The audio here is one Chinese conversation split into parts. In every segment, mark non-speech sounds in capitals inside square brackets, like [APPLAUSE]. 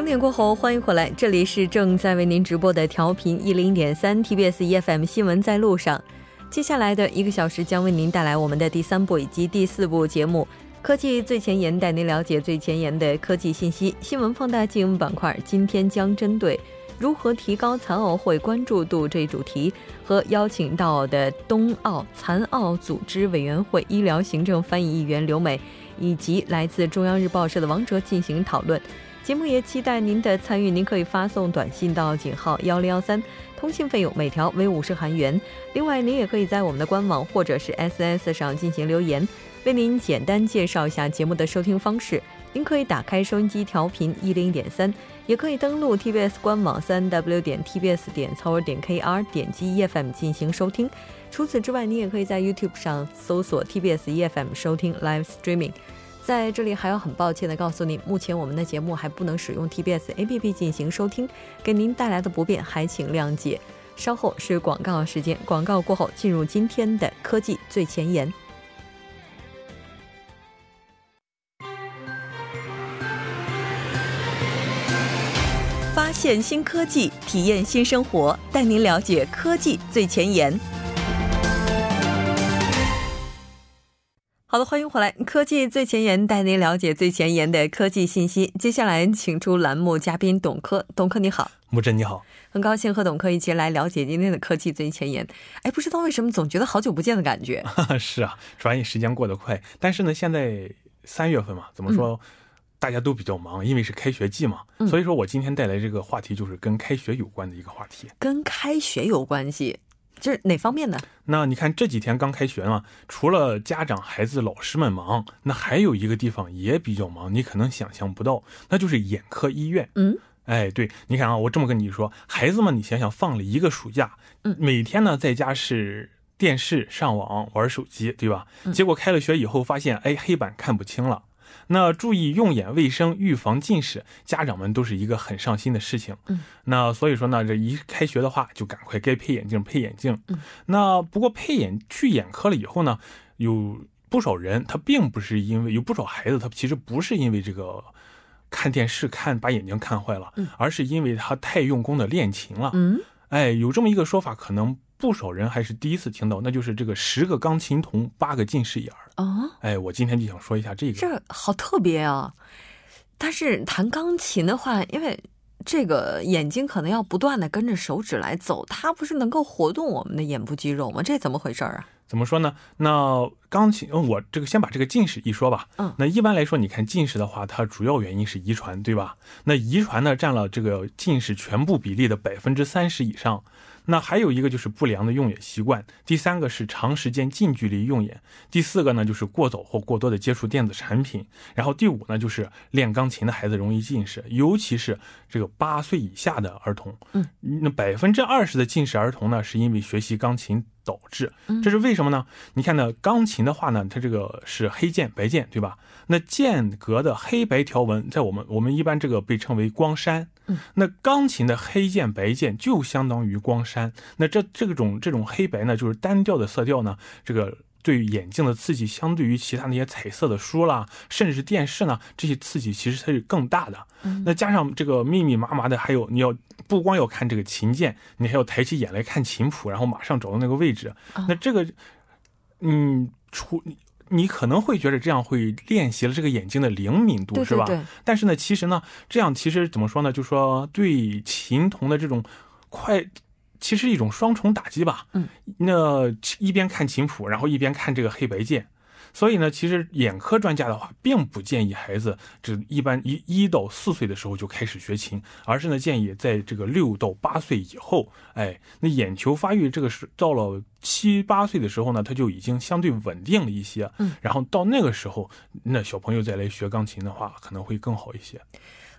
整点过后，欢迎回来，这里是正在为您直播的调频一零点三 TBS EFM 新闻在路上。接下来的一个小时将为您带来我们的第三部以及第四部节目《科技最前沿》，带您了解最前沿的科技信息。新闻放大镜板块今天将针对如何提高残奥会关注度这一主题，和邀请到的冬奥残奥组织委员会医疗行政翻译议员刘美，以及来自中央日报社的王哲进行讨论。节目也期待您的参与，您可以发送短信到井号幺零幺三，通信费用每条为五十韩元。另外，您也可以在我们的官网或者是 SS 上进行留言。为您简单介绍一下节目的收听方式：您可以打开收音机调频一零点三，也可以登录 TBS 官网三 W 点 TBS 点 c o 点 KR，点击 EFM 进行收听。除此之外，你也可以在 YouTube 上搜索 TBS EFM 收听 Live Streaming。在这里还要很抱歉的告诉您，目前我们的节目还不能使用 TBS APP 进行收听，给您带来的不便还请谅解。稍后是广告时间，广告过后进入今天的科技最前沿，发现新科技，体验新生活，带您了解科技最前沿。好的，欢迎回来，科技最前沿带您了解最前沿的科技信息。接下来请出栏目嘉宾董科，董科你好，木真你好，很高兴和董科一起来了解今天的科技最前沿。哎，不知道为什么总觉得好久不见的感觉。[LAUGHS] 是啊，转眼时间过得快，但是呢，现在三月份嘛，怎么说，嗯、大家都比较忙，因为是开学季嘛，嗯、所以说我今天带来这个话题就是跟开学有关的一个话题，跟开学有关系。这是哪方面的？那你看这几天刚开学嘛，除了家长、孩子、老师们忙，那还有一个地方也比较忙，你可能想象不到，那就是眼科医院。嗯，哎，对，你看啊，我这么跟你说，孩子们，你想想，放了一个暑假，嗯，每天呢在家是电视、上网、玩手机，对吧？嗯、结果开了学以后，发现哎，黑板看不清了。那注意用眼卫生，预防近视，家长们都是一个很上心的事情。嗯，那所以说呢，这一开学的话，就赶快该配眼镜配眼镜。嗯，那不过配眼去眼科了以后呢，有不少人他并不是因为有不少孩子他其实不是因为这个看电视看把眼睛看坏了，嗯、而是因为他太用功的练琴了。嗯，哎，有这么一个说法，可能。不少人还是第一次听到，那就是这个十个钢琴童，八个近视眼儿啊！哎，我今天就想说一下这个，这好特别啊！但是弹钢琴的话，因为这个眼睛可能要不断的跟着手指来走，它不是能够活动我们的眼部肌肉吗？这怎么回事儿啊？怎么说呢？那钢琴，我这个先把这个近视一说吧。嗯，那一般来说，你看近视的话，它主要原因是遗传，对吧？那遗传呢，占了这个近视全部比例的百分之三十以上。那还有一个就是不良的用眼习惯，第三个是长时间近距离用眼，第四个呢就是过早或过多的接触电子产品，然后第五呢就是练钢琴的孩子容易近视，尤其是这个八岁以下的儿童。嗯，那百分之二十的近视儿童呢是因为学习钢琴导致，这是为什么呢？你看呢，钢琴的话呢，它这个是黑键白键，对吧？那间隔的黑白条纹，在我们我们一般这个被称为光栅。嗯，那钢琴的黑键白键就相当于光栅。那这这种这种黑白呢，就是单调的色调呢，这个对于眼睛的刺激，相对于其他那些彩色的书啦，甚至是电视呢，这些刺激其实它是更大的。嗯，那加上这个密密麻麻的，还有你要不光要看这个琴键，你还要抬起眼来看琴谱，然后马上找到那个位置。哦、那这个，嗯，除你可能会觉得这样会练习了这个眼睛的灵敏度，对对对是吧？但是呢，其实呢，这样其实怎么说呢？就说对琴童的这种快。其实一种双重打击吧，嗯，那一边看琴谱，然后一边看这个黑白键，所以呢，其实眼科专家的话，并不建议孩子这一般一一到四岁的时候就开始学琴，而是呢，建议在这个六到八岁以后，哎，那眼球发育这个是到了七八岁的时候呢，它就已经相对稳定了一些，嗯，然后到那个时候，那小朋友再来学钢琴的话，可能会更好一些。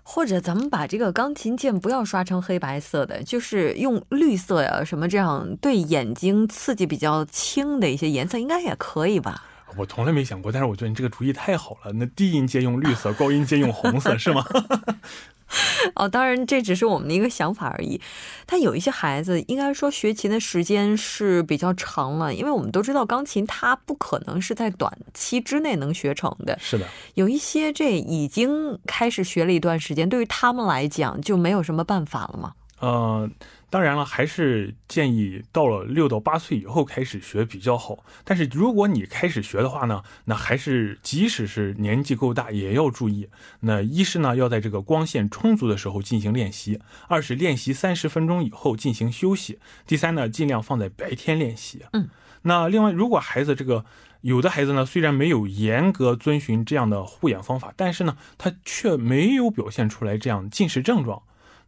或者咱们把这个钢琴键不要刷成黑白色的，就是用绿色呀什么这样对眼睛刺激比较轻的一些颜色，应该也可以吧？我从来没想过，但是我觉得你这个主意太好了。那低音阶用绿色，高音阶用红色，是吗？[LAUGHS] 哦，当然这只是我们的一个想法而已。但有一些孩子，应该说学琴的时间是比较长了，因为我们都知道钢琴它不可能是在短期之内能学成的。是的，有一些这已经开始学了一段时间，对于他们来讲就没有什么办法了吗？呃。当然了，还是建议到了六到八岁以后开始学比较好。但是如果你开始学的话呢，那还是即使是年纪够大，也要注意。那一是呢，要在这个光线充足的时候进行练习；二是练习三十分钟以后进行休息；第三呢，尽量放在白天练习。嗯。那另外，如果孩子这个有的孩子呢，虽然没有严格遵循这样的护眼方法，但是呢，他却没有表现出来这样近视症状。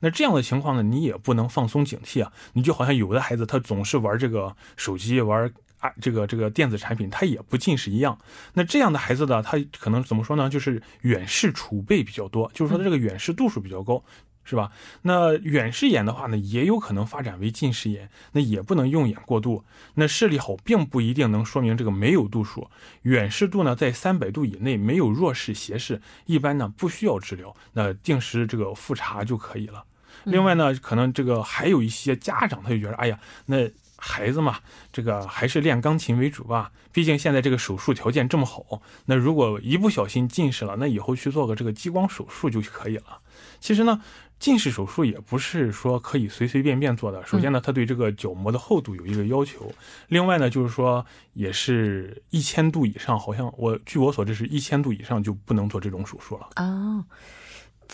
那这样的情况呢，你也不能放松警惕啊！你就好像有的孩子，他总是玩这个手机，玩啊这个这个电子产品，他也不近视一样。那这样的孩子呢，他可能怎么说呢？就是远视储备比较多，就是说他这个远视度数比较高，是吧？那远视眼的话呢，也有可能发展为近视眼，那也不能用眼过度。那视力好并不一定能说明这个没有度数，远视度呢在三百度以内，没有弱视斜视，一般呢不需要治疗，那定时这个复查就可以了。另外呢，可能这个还有一些家长，他就觉得，哎呀，那孩子嘛，这个还是练钢琴为主吧。毕竟现在这个手术条件这么好，那如果一不小心近视了，那以后去做个这个激光手术就可以了。其实呢，近视手术也不是说可以随随便便做的。首先呢，它对这个角膜的厚度有一个要求。另外呢，就是说也是一千度以上，好像我据我所知是一千度以上就不能做这种手术了啊。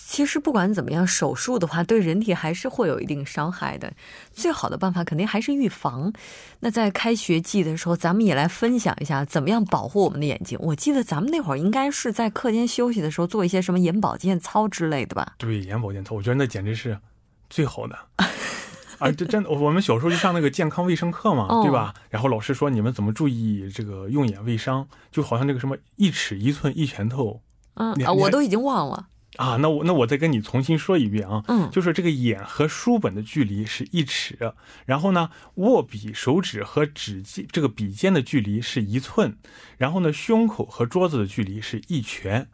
其实不管怎么样，手术的话对人体还是会有一定伤害的。最好的办法肯定还是预防。那在开学季的时候，咱们也来分享一下怎么样保护我们的眼睛。我记得咱们那会儿应该是在课间休息的时候做一些什么眼保健操之类的吧？对，眼保健操，我觉得那简直是最好的。啊，这真的，我们小时候就上那个健康卫生课嘛，对吧？然后老师说你们怎么注意这个用眼卫生，就好像那个什么一尺一寸一拳头。嗯啊，我都已经忘了。啊，那我那我再跟你重新说一遍啊，嗯，就是这个眼和书本的距离是一尺，然后呢，握笔手指和指尖这个笔尖的距离是一寸，然后呢，胸口和桌子的距离是一拳。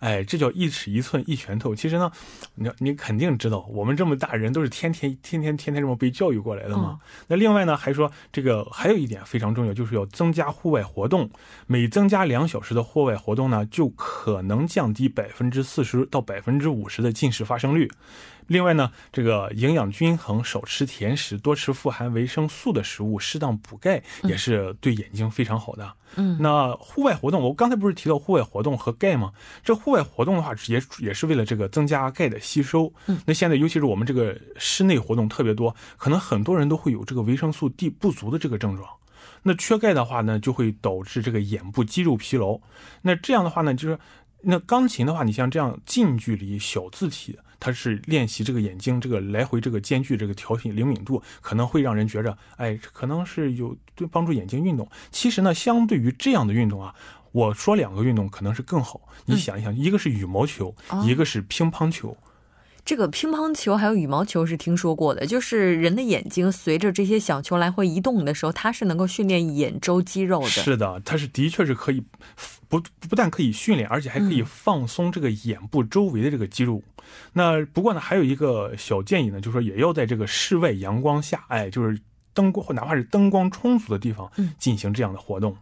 哎，这叫一尺一寸一拳头。其实呢，你你肯定知道，我们这么大人都是天天天天天天这么被教育过来的嘛。那另外呢，还说这个还有一点非常重要，就是要增加户外活动。每增加两小时的户外活动呢，就可能降低百分之四十到百分之五十的近视发生率。另外呢，这个营养均衡，少吃甜食，多吃富含维生素的食物，适当补钙，也是对眼睛非常好的。嗯，那户外活动，我刚才不是提到户外活动和钙吗？这户外活动的话，也也是为了这个增加钙的吸收。嗯，那现在尤其是我们这个室内活动特别多，可能很多人都会有这个维生素 D 不足的这个症状。那缺钙的话呢，就会导致这个眼部肌肉疲劳。那这样的话呢，就是那钢琴的话，你像这样近距离小字体。它是练习这个眼睛这个来回这个间距这个调频灵敏度，可能会让人觉着，哎，可能是有对帮助眼睛运动。其实呢，相对于这样的运动啊，我说两个运动可能是更好。你想一想，一个是羽毛球，一个是乒乓球。这个乒乓球还有羽毛球是听说过的，就是人的眼睛随着这些小球来回移动的时候，它是能够训练眼周肌肉的。是的，它是的确是可以不不但可以训练，而且还可以放松这个眼部周围的这个肌肉。那不过呢，还有一个小建议呢，就是说也要在这个室外阳光下，哎，就是灯光哪怕是灯光充足的地方进行这样的活动。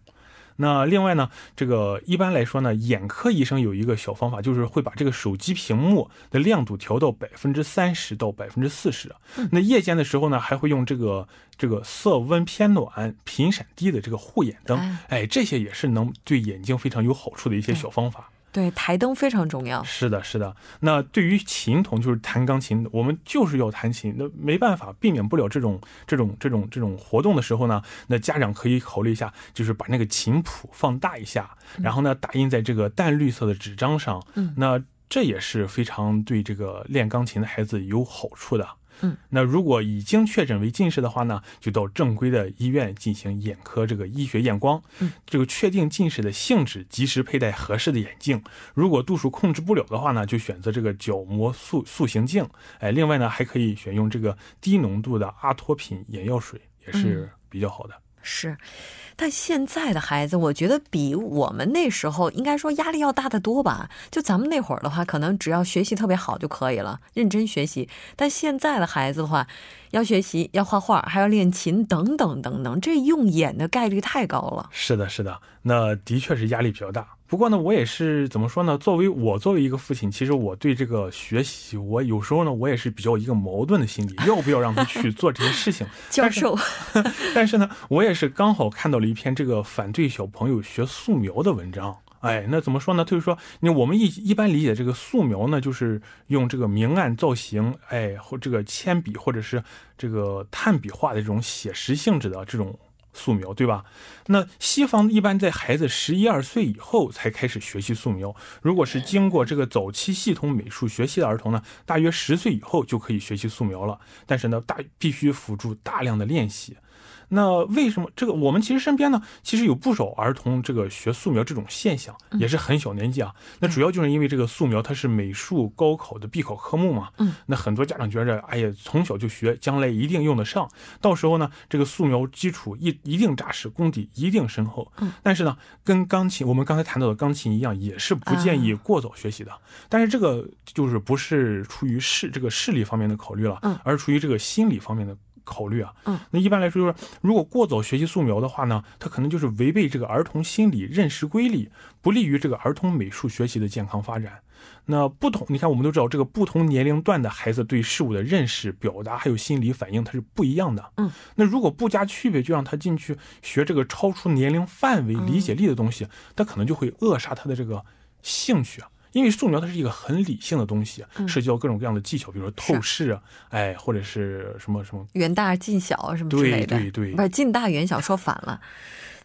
那另外呢，这个一般来说呢，眼科医生有一个小方法，就是会把这个手机屏幕的亮度调到百分之三十到百分之四十。那夜间的时候呢，还会用这个这个色温偏暖、频闪低的这个护眼灯。哎，这些也是能对眼睛非常有好处的一些小方法。对，台灯非常重要。是的，是的。那对于琴童，就是弹钢琴，我们就是要弹琴，那没办法，避免不了这种这种这种这种活动的时候呢，那家长可以考虑一下，就是把那个琴谱放大一下，然后呢，打印在这个淡绿色的纸张上。嗯，那这也是非常对这个练钢琴的孩子有好处的。嗯，那如果已经确诊为近视的话呢，就到正规的医院进行眼科这个医学验光。嗯，这个确定近视的性质，及时佩戴合适的眼镜。如果度数控制不了的话呢，就选择这个角膜塑塑形镜。哎，另外呢，还可以选用这个低浓度的阿托品眼药水，也是比较好的。是。但现在的孩子，我觉得比我们那时候应该说压力要大得多吧。就咱们那会儿的话，可能只要学习特别好就可以了，认真学习。但现在的孩子的话，要学习，要画画，还要练琴，等等等等，这用眼的概率太高了。是的，是的，那的确是压力比较大。不过呢，我也是怎么说呢？作为我作为一个父亲，其实我对这个学习，我有时候呢，我也是比较一个矛盾的心理，要不要让他去做这些事情？[LAUGHS] 教授，[LAUGHS] 但是呢，我也是刚好看到了一篇这个反对小朋友学素描的文章。哎，那怎么说呢？就是说，你我们一一般理解这个素描呢，就是用这个明暗造型，哎，或这个铅笔或者是这个炭笔画的这种写实性质的这种。素描对吧？那西方一般在孩子十一二岁以后才开始学习素描。如果是经过这个早期系统美术学习的儿童呢，大约十岁以后就可以学习素描了。但是呢，大必须辅助大量的练习。那为什么这个我们其实身边呢，其实有不少儿童这个学素描这种现象，也是很小年纪啊。那主要就是因为这个素描它是美术高考的必考科目嘛。嗯。那很多家长觉着，哎呀，从小就学，将来一定用得上。到时候呢，这个素描基础一一定扎实，功底一定深厚。嗯。但是呢，跟钢琴我们刚才谈到的钢琴一样，也是不建议过早学习的。但是这个就是不是出于视这个视力方面的考虑了，嗯，而出于这个心理方面的。考虑啊，嗯，那一般来说就是，如果过早学习素描的话呢，它可能就是违背这个儿童心理认识规律，不利于这个儿童美术学习的健康发展。那不同，你看我们都知道，这个不同年龄段的孩子对事物的认识、表达还有心理反应，它是不一样的。嗯，那如果不加区别，就让他进去学这个超出年龄范围理解力的东西，他可能就会扼杀他的这个兴趣啊。因为素描它是一个很理性的东西，涉及到各种各样的技巧，比如说透视啊，哎，或者是什么什么远大近小什么之类的，对对对，不是近大远小说反了。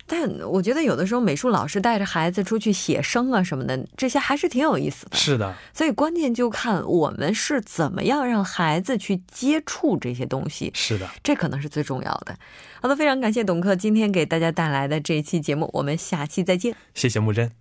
但我觉得有的时候美术老师带着孩子出去写生啊什么的，这些还是挺有意思的。是的，所以关键就看我们是怎么样让孩子去接触这些东西。是的，这可能是最重要的。好的，非常感谢董克今天给大家带来的这一期节目，我们下期再见。谢谢木真。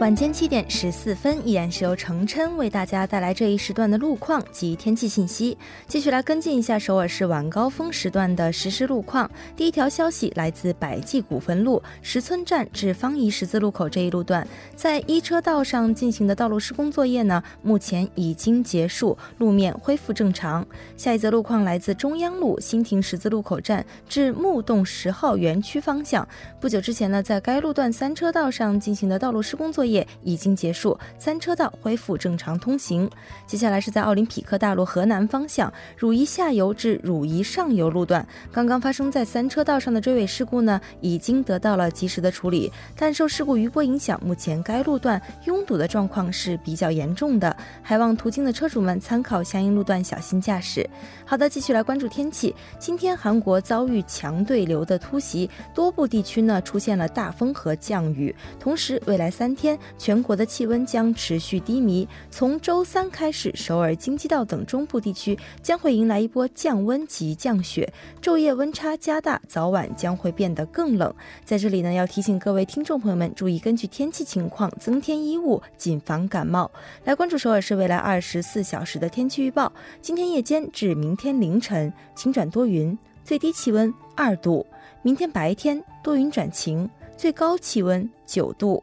晚间七点十四分，依然是由程琛为大家带来这一时段的路况及天气信息。继续来跟进一下首尔市晚高峰时段的实时路况。第一条消息来自百济古坟路石村站至方怡十字路口这一路段，在一车道上进行的道路施工作业呢，目前已经结束，路面恢复正常。下一则路况来自中央路新亭十字路口站至木洞十号园区方向，不久之前呢，在该路段三车道上进行的道路施工作业。业已经结束，三车道恢复正常通行。接下来是在奥林匹克大路河南方向汝仪下游至汝仪上游路段，刚刚发生在三车道上的追尾事故呢，已经得到了及时的处理。但受事故余波影响，目前该路段拥堵的状况是比较严重的，还望途经的车主们参考相应路段，小心驾驶。好的，继续来关注天气。今天韩国遭遇强对流的突袭，多部地区呢出现了大风和降雨，同时未来三天全国的气温将持续低迷，从周三开始，首尔、京畿道等中部地区将会迎来一波降温及降雪，昼夜温差加大，早晚将会变得更冷。在这里呢，要提醒各位听众朋友们注意，根据天气情况增添衣物，谨防感冒。来关注首尔市未来二十四小时的天气预报：今天夜间至明天凌晨晴转多云，最低气温二度；明天白天多云转晴，最高气温九度。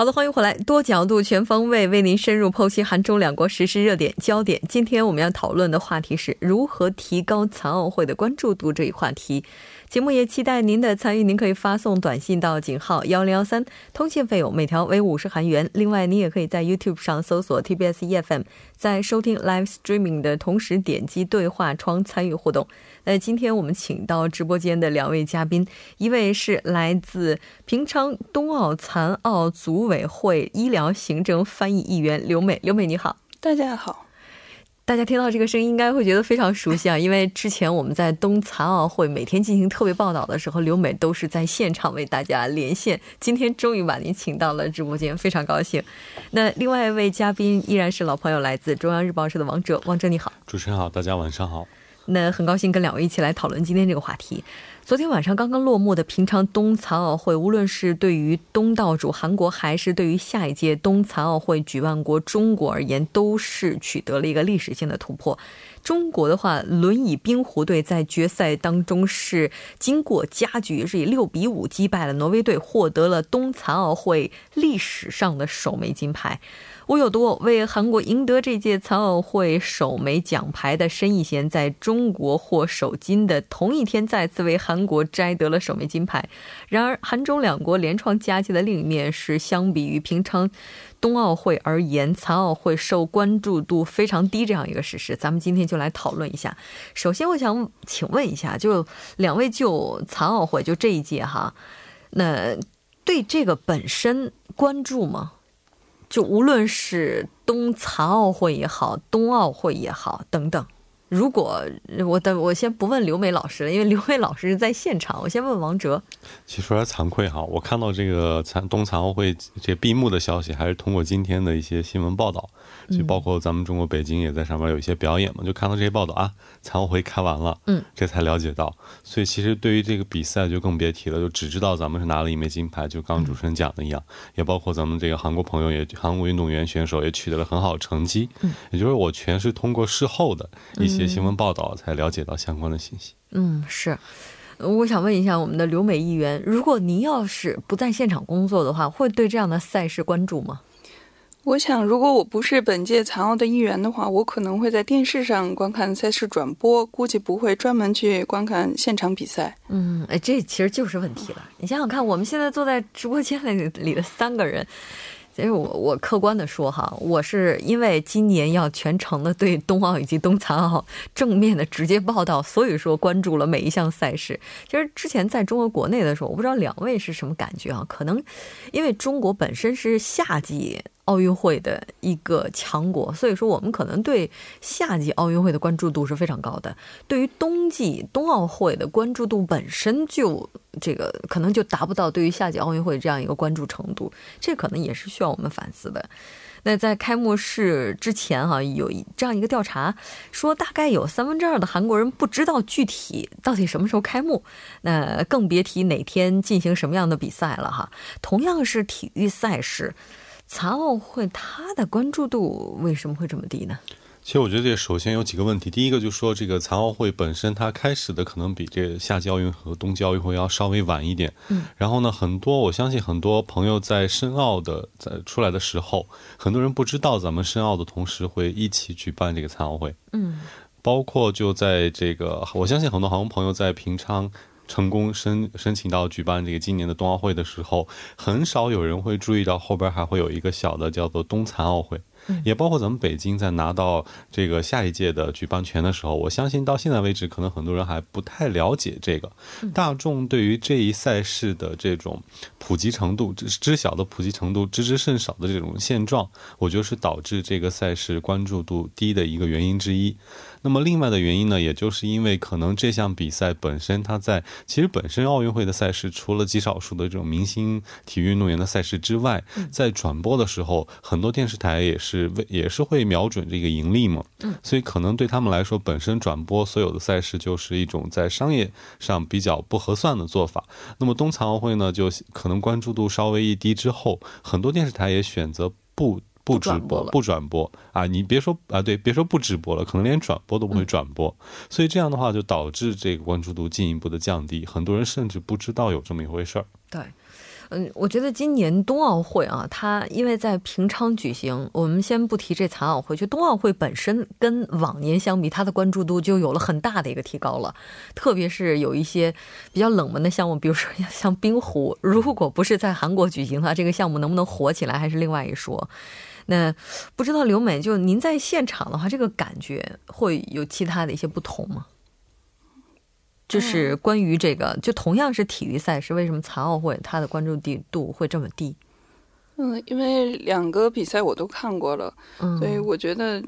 好的，欢迎回来，多角度、全方位为您深入剖析韩中两国实时热点焦点。今天我们要讨论的话题是如何提高残奥会的关注度这一话题。节目也期待您的参与，您可以发送短信到井号幺零幺三，通信费用每条为五十韩元。另外，您也可以在 YouTube 上搜索 TBS EFM，在收听 Live Streaming 的同时点击对话窗参与互动。那今天我们请到直播间的两位嘉宾，一位是来自平昌冬奥残奥组委会医疗行政翻译议员刘美。刘美，你好，大家好。大家听到这个声音，应该会觉得非常熟悉啊！因为之前我们在冬残奥会每天进行特别报道的时候，刘美都是在现场为大家连线。今天终于把您请到了直播间，非常高兴。那另外一位嘉宾依然是老朋友，来自中央日报社的王哲。王哲你好，主持人好，大家晚上好。那很高兴跟两位一起来讨论今天这个话题。昨天晚上刚刚落幕的平昌冬残奥会，无论是对于东道主韩国，还是对于下一届冬残奥会举办国中国而言，都是取得了一个历史性的突破。中国的话，轮椅冰壶队在决赛当中是经过加局，是以六比五击败了挪威队，获得了冬残奥会历史上的首枚金牌。吴有多为韩国赢得这届残奥会首枚奖牌的申义贤，在中国获首金的同一天，再次为韩国摘得了首枚金牌。然而，韩中两国连创佳绩的另一面是，相比于平昌冬奥会而言，残奥会受关注度非常低这样一个事实。咱们今天就来讨论一下。首先，我想请问一下，就两位就残奥会就这一届哈，那对这个本身关注吗？就无论是冬残奥会也好，冬奥会也好，等等。如果我等我先不问刘美老师了，因为刘美老师是在现场。我先问王哲。其实说来惭愧哈，我看到这个残冬残奥会这闭幕的消息，还是通过今天的一些新闻报道。就包括咱们中国北京也在上面有一些表演嘛，就看到这些报道啊，残奥会开完了，嗯，这才了解到。所以其实对于这个比赛就更别提了，就只知道咱们是拿了一枚金牌，就刚主持人讲的一样。也包括咱们这个韩国朋友也，韩国运动员选手也取得了很好成绩。嗯，也就是我全是通过事后的一些新闻报道才了解到相关的信息。嗯，是。我想问一下我们的留美议员，如果您要是不在现场工作的话，会对这样的赛事关注吗？我想，如果我不是本届残奥的一员的话，我可能会在电视上观看赛事转播，估计不会专门去观看现场比赛。嗯，哎，这其实就是问题了。你想想看，我们现在坐在直播间里里的三个人。其实我我客观的说哈，我是因为今年要全程的对冬奥以及冬残奥正面的直接报道，所以说关注了每一项赛事。其实之前在中国国内的时候，我不知道两位是什么感觉啊？可能因为中国本身是夏季。奥运会的一个强国，所以说我们可能对夏季奥运会的关注度是非常高的。对于冬季冬奥会的关注度本身就这个可能就达不到对于夏季奥运会这样一个关注程度，这可能也是需要我们反思的。那在开幕式之前哈，有这样一个调查说，大概有三分之二的韩国人不知道具体到底什么时候开幕，那更别提哪天进行什么样的比赛了哈。同样是体育赛事。残奥会它的关注度为什么会这么低呢？其实我觉得这首先有几个问题，第一个就是说这个残奥会本身它开始的可能比这个夏季奥运和冬季奥运会要稍微晚一点。嗯，然后呢，很多我相信很多朋友在申奥的在出来的时候，很多人不知道咱们申奥的同时会一起举办这个残奥会。嗯，包括就在这个，我相信很多航空朋友在平昌。成功申申请到举办这个今年的冬奥会的时候，很少有人会注意到后边还会有一个小的叫做冬残奥会。也包括咱们北京在拿到这个下一届的举办权的时候，我相信到现在为止，可能很多人还不太了解这个。大众对于这一赛事的这种普及程度、知知晓的普及程度、知之甚少的这种现状，我觉得是导致这个赛事关注度低的一个原因之一。那么另外的原因呢，也就是因为可能这项比赛本身，它在其实本身奥运会的赛事，除了极少数的这种明星体育运动员的赛事之外，在转播的时候，很多电视台也是。为也是会瞄准这个盈利嘛，嗯，所以可能对他们来说，本身转播所有的赛事就是一种在商业上比较不合算的做法。那么冬残奥会呢，就可能关注度稍微一低之后，很多电视台也选择不不直播不转播啊。你别说啊，对，别说不直播了，可能连转播都不会转播。所以这样的话，就导致这个关注度进一步的降低，很多人甚至不知道有这么一回事儿。对。嗯，我觉得今年冬奥会啊，它因为在平昌举行，我们先不提这残奥会，就冬奥会本身跟往年相比，它的关注度就有了很大的一个提高了。特别是有一些比较冷门的项目，比如说像冰壶，如果不是在韩国举行的话，这个项目能不能火起来还是另外一说。那不知道刘美，就您在现场的话，这个感觉会有其他的一些不同吗？就是关于这个，就同样是体育赛事，为什么残奥会它的关注度会这么低？嗯，因为两个比赛我都看过了，所以我觉得，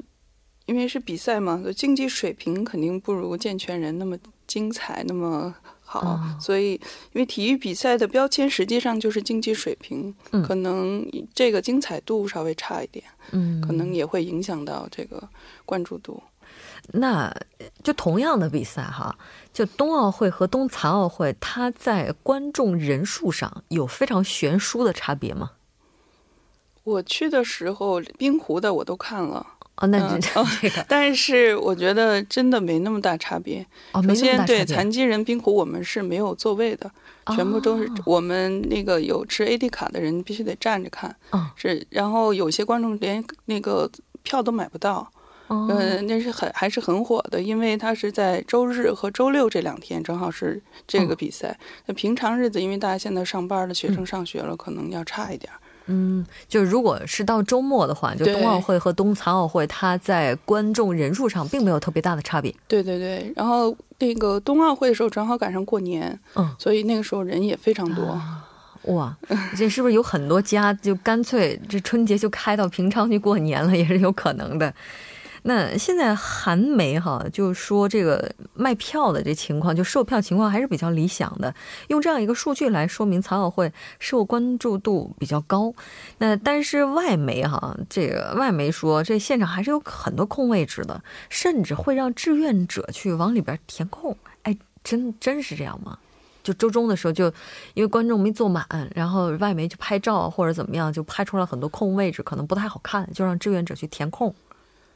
因为是比赛嘛，竞技水平肯定不如健全人那么精彩，那么好。所以，因为体育比赛的标签实际上就是竞技水平，可能这个精彩度稍微差一点，嗯，可能也会影响到这个关注度。那就同样的比赛哈，就冬奥会和冬残奥会，它在观众人数上有非常悬殊的差别吗？我去的时候，冰壶的我都看了哦，那 [LAUGHS] 这个，[LAUGHS] 但是我觉得真的没那么大差别。哦，首先对残疾人冰壶，我们是没有座位的，全部都是我们那个有持 AD 卡的人必须得站着看。嗯，是，然后有些观众连那个票都买不到。嗯，那是很还是很火的，因为它是在周日和周六这两天，正好是这个比赛。那平常日子，因为大家现在上班了，学生上学了，可能要差一点。嗯，就如果是到周末的话，就冬奥会和冬残奥会，它在观众人数上并没有特别大的差别。对对对，然后那个冬奥会的时候正好赶上过年，嗯，所以那个时候人也非常多。哇，这是不是有很多家就干脆这春节就开到平昌去过年了，也是有可能的。那现在韩媒哈就说这个卖票的这情况，就售票情况还是比较理想的。用这样一个数据来说明残奥会受关注度比较高。那但是外媒哈，这个外媒说这现场还是有很多空位置的，甚至会让志愿者去往里边填空。哎，真真是这样吗？就周中的时候，就因为观众没坐满，然后外媒就拍照或者怎么样，就拍出来很多空位置，可能不太好看，就让志愿者去填空。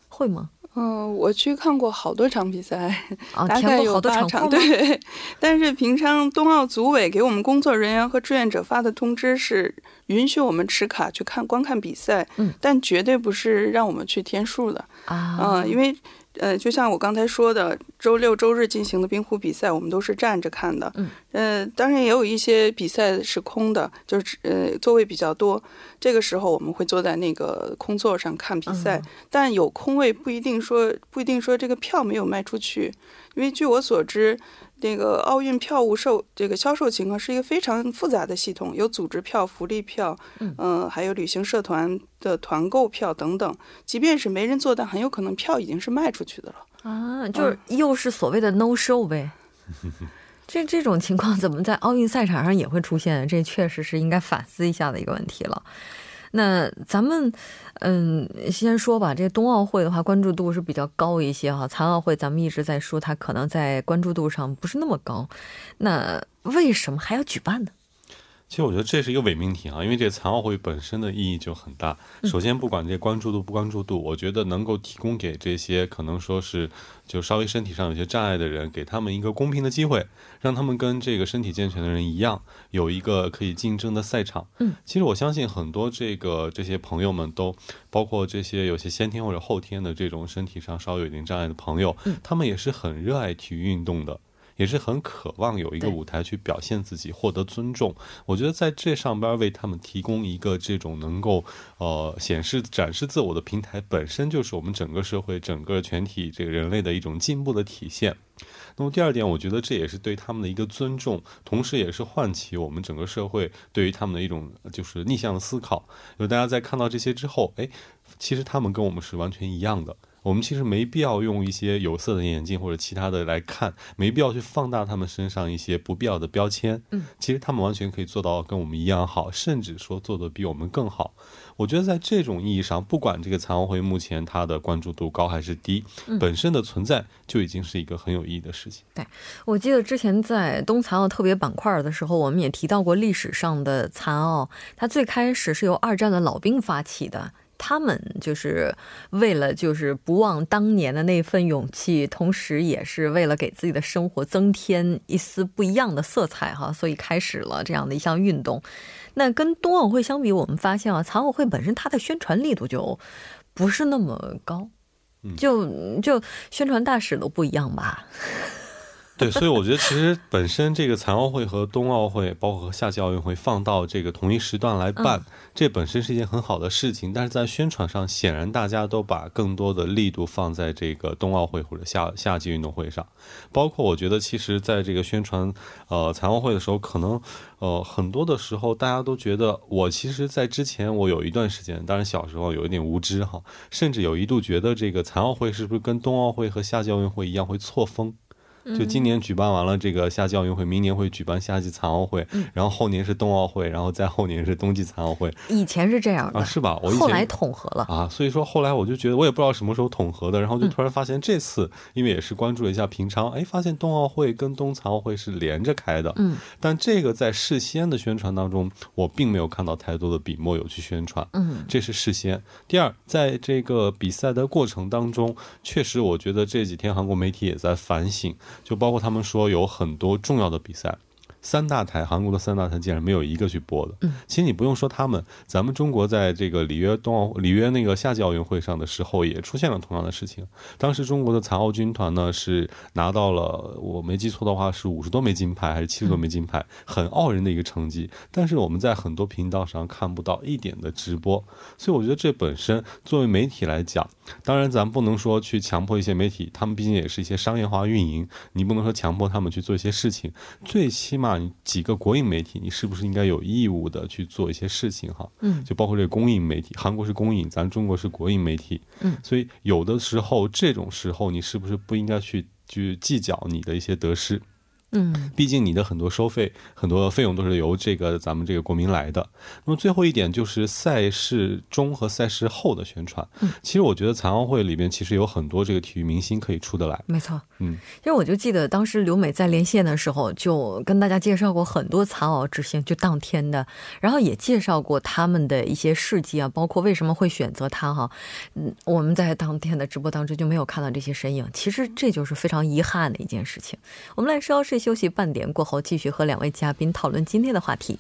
会吗？嗯，我去看过好多场比赛，[LAUGHS] 大概有八场。对，[LAUGHS] 但是平昌冬奥组委给我们工作人员和志愿者发的通知是允许我们持卡去看观看比赛，嗯，但绝对不是让我们去填数的啊，因为。呃，就像我刚才说的，周六周日进行的冰壶比赛，我们都是站着看的。嗯，呃，当然也有一些比赛是空的，就是呃座位比较多，这个时候我们会坐在那个空座上看比赛。但有空位不一定说不一定说这个票没有卖出去，因为据我所知。那个奥运票务售这个销售情况是一个非常复杂的系统，有组织票、福利票，嗯，还有旅行社团的团购票等等。即便是没人做，但很有可能票已经是卖出去的了啊！就是又是所谓的 no show 呗。[LAUGHS] 这这种情况怎么在奥运赛场上也会出现？这确实是应该反思一下的一个问题了。那咱们，嗯，先说吧。这冬奥会的话，关注度是比较高一些哈。残奥会咱们一直在说，它可能在关注度上不是那么高。那为什么还要举办呢？其实我觉得这是一个伪命题啊，因为这残奥会本身的意义就很大。首先，不管这关注度不关注度，我觉得能够提供给这些可能说是就稍微身体上有些障碍的人，给他们一个公平的机会，让他们跟这个身体健全的人一样，有一个可以竞争的赛场。嗯，其实我相信很多这个这些朋友们都，包括这些有些先天或者后天的这种身体上稍微有一定障碍的朋友，他们也是很热爱体育运动的。也是很渴望有一个舞台去表现自己，获得尊重。我觉得在这上边为他们提供一个这种能够呃显示展示自我的平台，本身就是我们整个社会、整个全体这个人类的一种进步的体现。那么第二点，我觉得这也是对他们的一个尊重，同时也是唤起我们整个社会对于他们的一种就是逆向的思考。因为大家在看到这些之后，哎，其实他们跟我们是完全一样的。我们其实没必要用一些有色的眼镜或者其他的来看，没必要去放大他们身上一些不必要的标签。嗯，其实他们完全可以做到跟我们一样好，甚至说做得比我们更好。我觉得在这种意义上，不管这个残奥会目前它的关注度高还是低，本身的存在就已经是一个很有意义的事情。对，我记得之前在冬残奥特别板块的时候，我们也提到过历史上的残奥，它最开始是由二战的老兵发起的。他们就是为了就是不忘当年的那份勇气，同时也是为了给自己的生活增添一丝不一样的色彩哈，所以开始了这样的一项运动。那跟冬奥会相比，我们发现啊，残奥会本身它的宣传力度就不是那么高，就就宣传大使都不一样吧。对，所以我觉得其实本身这个残奥会和冬奥会，包括和夏季奥运会放到这个同一时段来办，这本身是一件很好的事情。但是在宣传上，显然大家都把更多的力度放在这个冬奥会或者夏夏季运动会上。包括我觉得，其实在这个宣传呃残奥会的时候，可能呃很多的时候大家都觉得，我其实，在之前我有一段时间，当然小时候有一点无知哈，甚至有一度觉得这个残奥会是不是跟冬奥会和夏季奥运会一样会错峰。就今年举办完了这个夏季奥运会，明年会举办夏季残奥会，然后后年是冬奥会，然后再后年是冬季残奥会。以前是这样的，是吧？我后来统合了啊，所以说后来我就觉得，我也不知道什么时候统合的，然后就突然发现这次，因为也是关注了一下平昌，哎，发现冬奥会跟冬残奥会是连着开的。嗯，但这个在事先的宣传当中，我并没有看到太多的笔墨有去宣传。嗯，这是事先。第二，在这个比赛的过程当中，确实我觉得这几天韩国媒体也在反省。就包括他们说有很多重要的比赛。三大台，韩国的三大台竟然没有一个去播的。嗯，其实你不用说他们，咱们中国在这个里约冬奥、里约那个夏季奥运会上的时候，也出现了同样的事情。当时中国的残奥军团呢是拿到了，我没记错的话是五十多枚金牌还是七十多枚金牌，很傲人的一个成绩。但是我们在很多频道上看不到一点的直播，所以我觉得这本身作为媒体来讲，当然咱不能说去强迫一些媒体，他们毕竟也是一些商业化运营，你不能说强迫他们去做一些事情，最起码。几个国营媒体，你是不是应该有义务的去做一些事情哈？嗯，就包括这个公营媒体，韩国是公营，咱中国是国营媒体。嗯，所以有的时候这种时候，你是不是不应该去去计较你的一些得失？嗯，毕竟你的很多收费、很多费用都是由这个咱们这个国民来的。那么最后一点就是赛事中和赛事后的宣传。嗯，其实我觉得残奥会里面其实有很多这个体育明星可以出得来。没错，嗯，其实我就记得当时刘美在连线的时候，就跟大家介绍过很多残奥之星，就当天的，然后也介绍过他们的一些事迹啊，包括为什么会选择他哈。嗯，我们在当天的直播当中就没有看到这些身影，其实这就是非常遗憾的一件事情。我们来稍事。休息半点过后，继续和两位嘉宾讨论今天的话题。